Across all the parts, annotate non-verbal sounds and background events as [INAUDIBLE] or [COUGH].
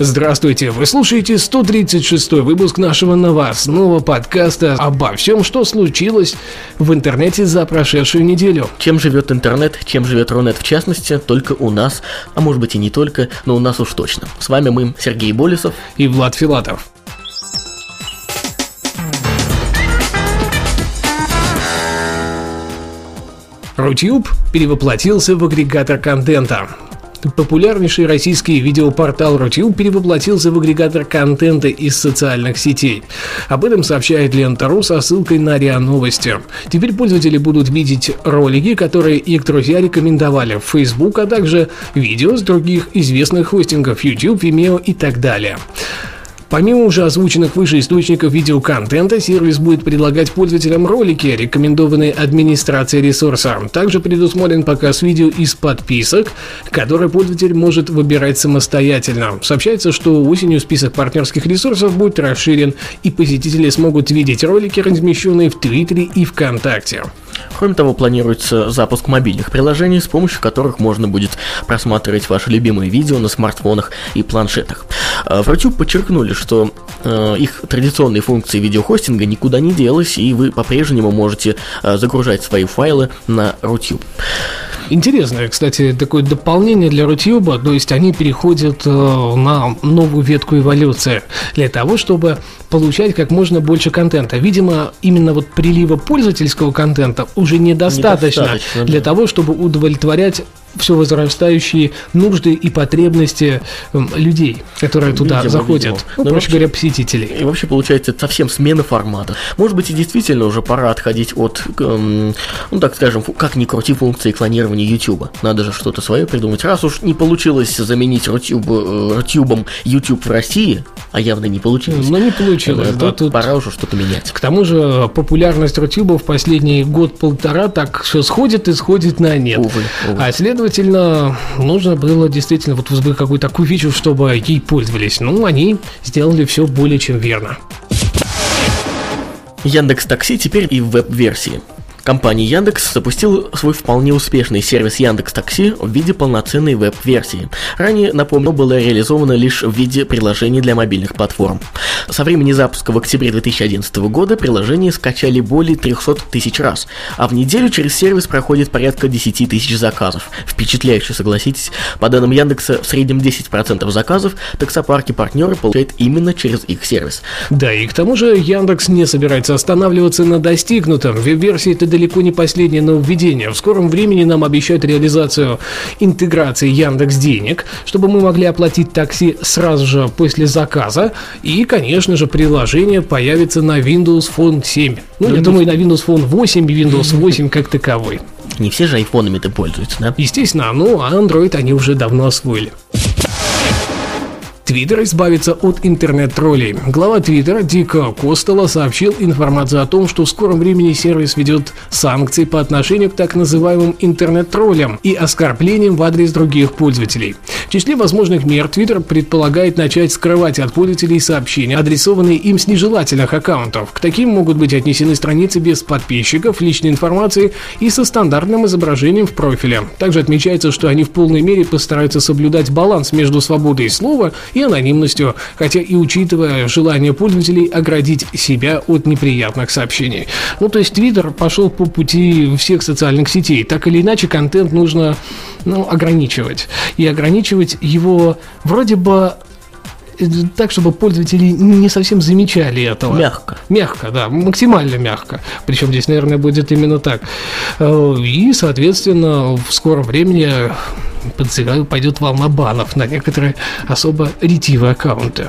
Здравствуйте, вы слушаете 136 выпуск нашего новостного подкаста обо всем, что случилось в интернете за прошедшую неделю. Чем живет интернет, чем живет Рунет в частности, только у нас, а может быть и не только, но у нас уж точно. С вами мы, Сергей Болесов и Влад Филатов. Рутюб перевоплотился в агрегатор контента. Популярнейший российский видеопортал Рутюб перевоплотился в агрегатор контента из социальных сетей. Об этом сообщает Лента.ру со ссылкой на РИА Новости. Теперь пользователи будут видеть ролики, которые их друзья рекомендовали в Facebook, а также видео с других известных хостингов YouTube, Vimeo и так далее. Помимо уже озвученных выше источников видеоконтента, сервис будет предлагать пользователям ролики, рекомендованные администрацией ресурса. Также предусмотрен показ видео из подписок, которые пользователь может выбирать самостоятельно. Сообщается, что осенью список партнерских ресурсов будет расширен, и посетители смогут видеть ролики, размещенные в Твиттере и ВКонтакте. Кроме того, планируется запуск мобильных приложений, с помощью которых можно будет просматривать ваши любимые видео на смартфонах и планшетах. В YouTube подчеркнули, что э, их традиционные функции видеохостинга никуда не делась, и вы по-прежнему можете э, загружать свои файлы на Rutube. Интересное, кстати, такое дополнение для Рутюба, то есть они переходят э, на новую ветку эволюции для того, чтобы получать как можно больше контента. Видимо, именно вот прилива пользовательского контента уже недостаточно, недостаточно для да. того, чтобы удовлетворять все возрастающие нужды и потребности эм, людей, которые туда видимо, заходят. Видимо. Ну, ну, проще вообще, говоря, посетителей. И вообще получается совсем смена формата. Может быть и действительно уже пора отходить от, эм, ну так скажем, как ни крути функции клонирования YouTube. Надо же что-то свое придумать. Раз уж не получилось заменить э, Рутюбом YouTube в России, а явно не получилось. Ну не получилось, да. Тут пора уже что-то менять. К тому же популярность Рутюба в последний год-полтора так все сходит и сходит на нет. Увы, увы. А следовательно следовательно, нужно было действительно вот возводить какую-то такую фичу, чтобы ей пользовались. Ну, они сделали все более чем верно. Яндекс Такси теперь и в веб-версии. Компания Яндекс запустила свой вполне успешный сервис Яндекс Такси в виде полноценной веб-версии. Ранее, напомню, было реализовано лишь в виде приложений для мобильных платформ. Со времени запуска в октябре 2011 года приложение скачали более 300 тысяч раз, а в неделю через сервис проходит порядка 10 тысяч заказов. Впечатляюще, согласитесь. По данным Яндекса, в среднем 10% заказов таксопарки партнеры получают именно через их сервис. Да, и к тому же Яндекс не собирается останавливаться на достигнутом. Веб-версии это далеко не последнее нововведение. В скором времени нам обещают реализацию интеграции Яндекс Денег, чтобы мы могли оплатить такси сразу же после заказа. И, конечно же, приложение появится на Windows Phone 7. Ну, я думаю, на Windows Phone 8 и Windows [LAUGHS] 8 как таковой. Не все же айфонами-то пользуются, да? Естественно, ну, а Android они уже давно освоили. Твиттер избавится от интернет-троллей. Глава Твиттера Дика Костела сообщил информацию о том, что в скором времени сервис ведет санкции по отношению к так называемым интернет-троллям и оскорблениям в адрес других пользователей. В числе возможных мер Твиттер предполагает начать скрывать от пользователей сообщения, адресованные им с нежелательных аккаунтов. К таким могут быть отнесены страницы без подписчиков, личной информации и со стандартным изображением в профиле. Также отмечается, что они в полной мере постараются соблюдать баланс между свободой слова и анонимностью, хотя и учитывая желание пользователей оградить себя от неприятных сообщений. Ну, то есть Твиттер пошел по пути всех социальных сетей. Так или иначе, контент нужно ну, ограничивать. И ограничивать его вроде бы э, так, чтобы пользователи не совсем замечали этого. Мягко. Мягко, да, максимально мягко. Причем здесь, наверное, будет именно так. Э, и, соответственно, в скором времени подозреваю, пойдет волна банов на некоторые особо ретивые аккаунты.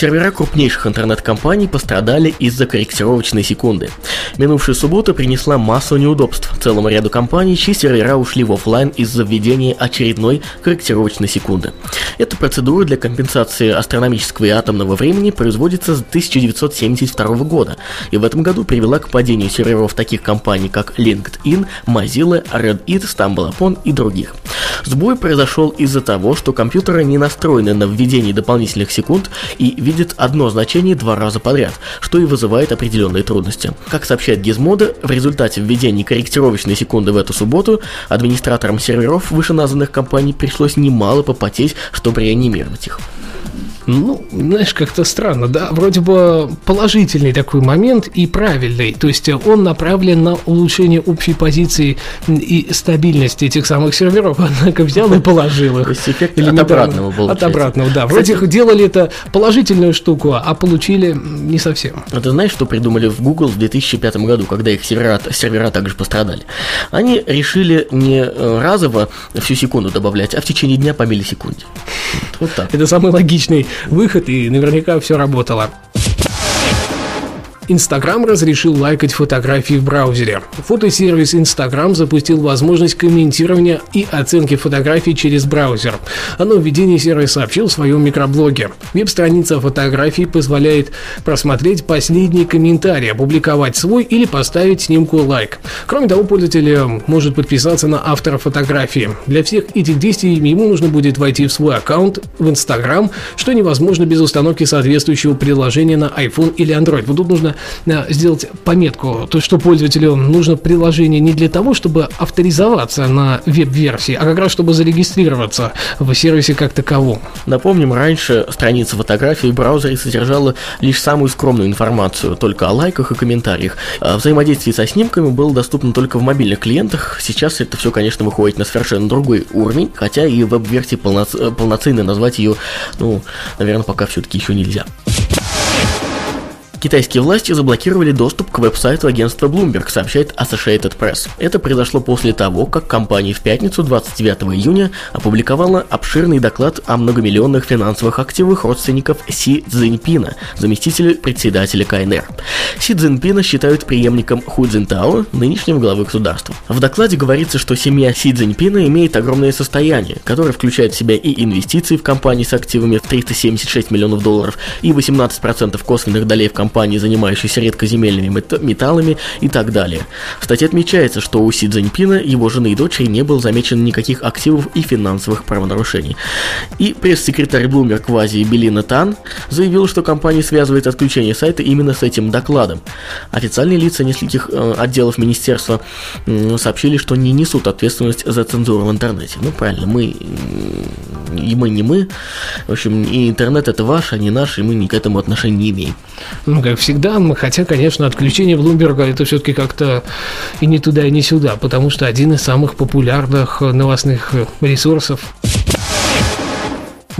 Сервера крупнейших интернет-компаний пострадали из-за корректировочной секунды. Минувшая суббота принесла массу неудобств целому ряду компаний, чьи сервера ушли в офлайн из-за введения очередной корректировочной секунды. Эта процедура для компенсации астрономического и атомного времени производится с 1972 года, и в этом году привела к падению серверов таких компаний, как LinkedIn, Mozilla, Reddit, StumbleUpon и других. Сбой произошел из-за того, что компьютеры не настроены на введение дополнительных секунд и видят одно значение два раза подряд, что и вызывает определенные трудности. Как сообщает Gizmodo, в результате введения корректировочной секунды в эту субботу администраторам серверов вышеназванных компаний пришлось немало попотеть, чтобы реанимировать их. Ну, знаешь, как-то странно, да, вроде бы положительный такой момент и правильный, то есть он направлен на улучшение общей позиции и стабильности этих самых серверов, [LAUGHS] однако взял и положил их. То есть эффект от обратного был. От обратного, да. Вроде Кстати, делали это положительную штуку, а получили не совсем. А ты знаешь, что придумали в Google в 2005 году, когда их сервера, сервера также пострадали? Они решили не э, разово всю секунду добавлять, а в течение дня по миллисекунде. Вот так. Это самый логичный выход, и наверняка все работало. Инстаграм разрешил лайкать фотографии в браузере. Фотосервис Инстаграм запустил возможность комментирования и оценки фотографий через браузер. О нововведении сервис сообщил в своем микроблоге. Веб-страница фотографий позволяет просмотреть последние комментарии, опубликовать свой или поставить снимку лайк. Кроме того, пользователь может подписаться на автора фотографии. Для всех этих действий ему нужно будет войти в свой аккаунт в Инстаграм, что невозможно без установки соответствующего приложения на iPhone или Android. Вот тут нужно Э, сделать пометку, то что пользователю нужно приложение не для того, чтобы авторизоваться на веб-версии, а как раз чтобы зарегистрироваться в сервисе как таковом. Напомним, раньше страница фотографий в браузере содержала лишь самую скромную информацию, только о лайках и комментариях. А взаимодействие со снимками было доступно только в мобильных клиентах. Сейчас это все, конечно, выходит на совершенно другой уровень, хотя и веб-версии полно... полноценно назвать ее, ну, наверное, пока все-таки еще нельзя. Китайские власти заблокировали доступ к веб-сайту агентства Bloomberg, сообщает Associated Press. Это произошло после того, как компания в пятницу 29 июня опубликовала обширный доклад о многомиллионных финансовых активах родственников Си Цзиньпина, заместителя председателя КНР. Си Цзиньпина считают преемником Ху Цзиньтао, нынешнего главы государства. В докладе говорится, что семья Си Цзиньпина имеет огромное состояние, которое включает в себя и инвестиции в компании с активами в 376 миллионов долларов, и 18% косвенных долей в компании компании, занимающейся редкоземельными металлами и так далее. В статье отмечается, что у Си Цзиньпина, его жены и дочери не было замечено никаких активов и финансовых правонарушений. И пресс-секретарь Bloomberg в Азии Белина Тан заявил, что компания связывает отключение сайта именно с этим докладом. Официальные лица нескольких э, отделов министерства э, сообщили, что не несут ответственность за цензуру в интернете. Ну, правильно, мы и мы не мы. В общем, и интернет это ваш, а не наш, и мы ни к этому отношения не имеем. Ну, как всегда, хотя, конечно, отключение Блумберга это все-таки как-то и не туда, и не сюда, потому что один из самых популярных новостных ресурсов.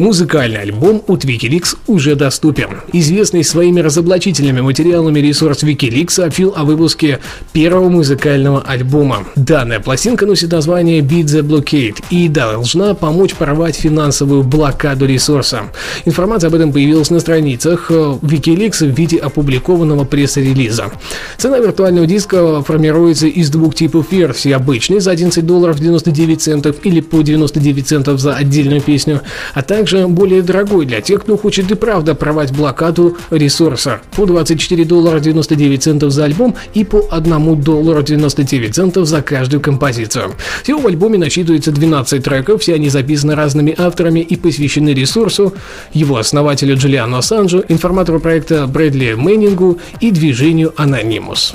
Музыкальный альбом от Wikileaks уже доступен. Известный своими разоблачительными материалами ресурс Wikileaks сообщил о выпуске первого музыкального альбома. Данная пластинка носит название Beat the Blockade и должна помочь порвать финансовую блокаду ресурса. Информация об этом появилась на страницах э, Wikileaks в виде опубликованного пресс-релиза. Цена виртуального диска формируется из двух типов версий. Обычный за 11 долларов 99 центов или по 99 центов за отдельную песню, а также также более дорогой для тех, кто хочет и правда провать блокаду ресурса. По 24 доллара 99 центов за альбом и по 1 доллару 99 центов за каждую композицию. Всего в альбоме насчитывается 12 треков, все они записаны разными авторами и посвящены ресурсу, его основателю Джулиану Ассанжу, информатору проекта Брэдли Мэннингу и движению Анонимус.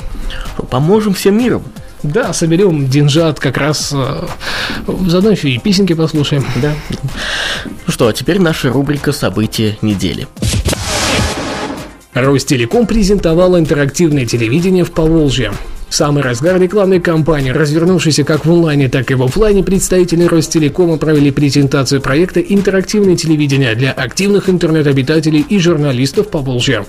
Поможем всем миром. Да, соберем деньжат как раз э, заодно еще и песенки послушаем. Да. Ну что, а теперь наша рубрика «События недели». Ростелеком презентовала интерактивное телевидение в Поволжье. В самый разгар рекламной кампании, развернувшейся как в онлайне, так и в офлайне, представители Ростелекома провели презентацию проекта «Интерактивное телевидение» для активных интернет-обитателей и журналистов по Волжье.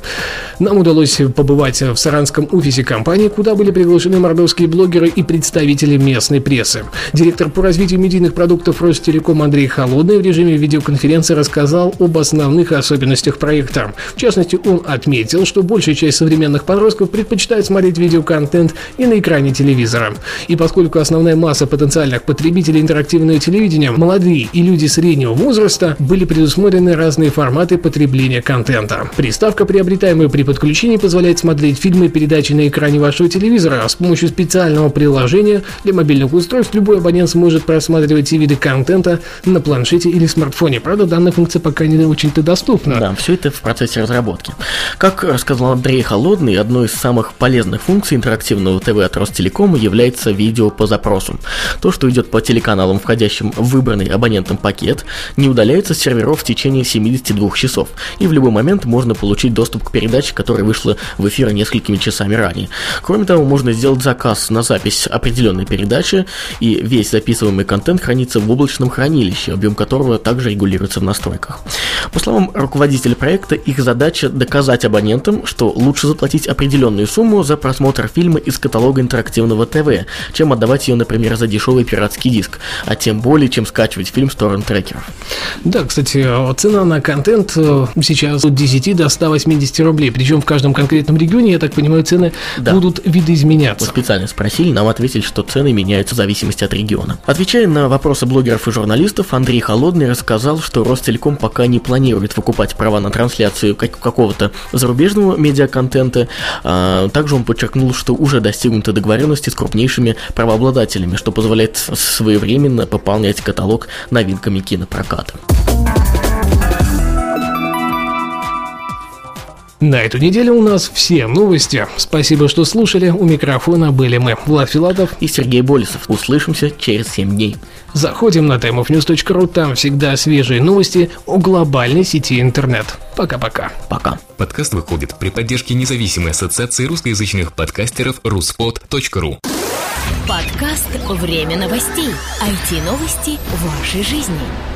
Нам удалось побывать в саранском офисе компании, куда были приглашены мордовские блогеры и представители местной прессы. Директор по развитию медийных продуктов Ростелеком Андрей Холодный в режиме видеоконференции рассказал об основных особенностях проекта. В частности, он отметил, что большая часть современных подростков предпочитает смотреть видеоконтент и на экране телевизора. И поскольку основная масса потенциальных потребителей интерактивного телевидения – молодые и люди среднего возраста, были предусмотрены разные форматы потребления контента. Приставка, приобретаемая при подключении, позволяет смотреть фильмы и передачи на экране вашего телевизора, с помощью специального приложения для мобильных устройств любой абонент сможет просматривать все виды контента на планшете или смартфоне. Правда, данная функция пока не очень-то доступна. Да, все это в процессе разработки. Как рассказал Андрей Холодный, одной из самых полезных функций интерактивного ТВ от Ростелекома является видео по запросу. То, что идет по телеканалам, входящим в выбранный абонентом пакет, не удаляется с серверов в течение 72 часов, и в любой момент можно получить доступ к передаче, которая вышла в эфир несколькими часами ранее. Кроме того, можно сделать заказ на запись определенной передачи, и весь записываемый контент хранится в облачном хранилище, объем которого также регулируется в настройках. По словам руководителя проекта, их задача доказать абонентам, что лучше заплатить определенную сумму за просмотр фильма из каталога интерактивного ТВ, чем отдавать ее, например, за дешевый пиратский диск, а тем более, чем скачивать фильм с торрент-трекеров. Да, кстати, цена на контент э, сейчас от 10 до 180 рублей, причем в каждом конкретном регионе, я так понимаю, цены да. будут видоизменяться. Мы специально спросили, нам ответили, что цены меняются в зависимости от региона. Отвечая на вопросы блогеров и журналистов, Андрей Холодный рассказал, что Ростелеком пока не планирует выкупать права на трансляцию какого-то зарубежного медиаконтента. А, также он подчеркнул, что уже достигнуты договоренности с крупнейшими правообладателями, что позволяет своевременно пополнять каталог новинками кинопроката. На эту неделю у нас все новости. Спасибо, что слушали. У микрофона были мы, Влад Филатов и Сергей Болесов. Услышимся через 7 дней. Заходим на timeofnews.ru, там всегда свежие новости о глобальной сети интернет. Пока-пока. Пока. Подкаст выходит при поддержке независимой ассоциации русскоязычных подкастеров ruspod.ru Подкаст «Время новостей». IT-новости вашей жизни.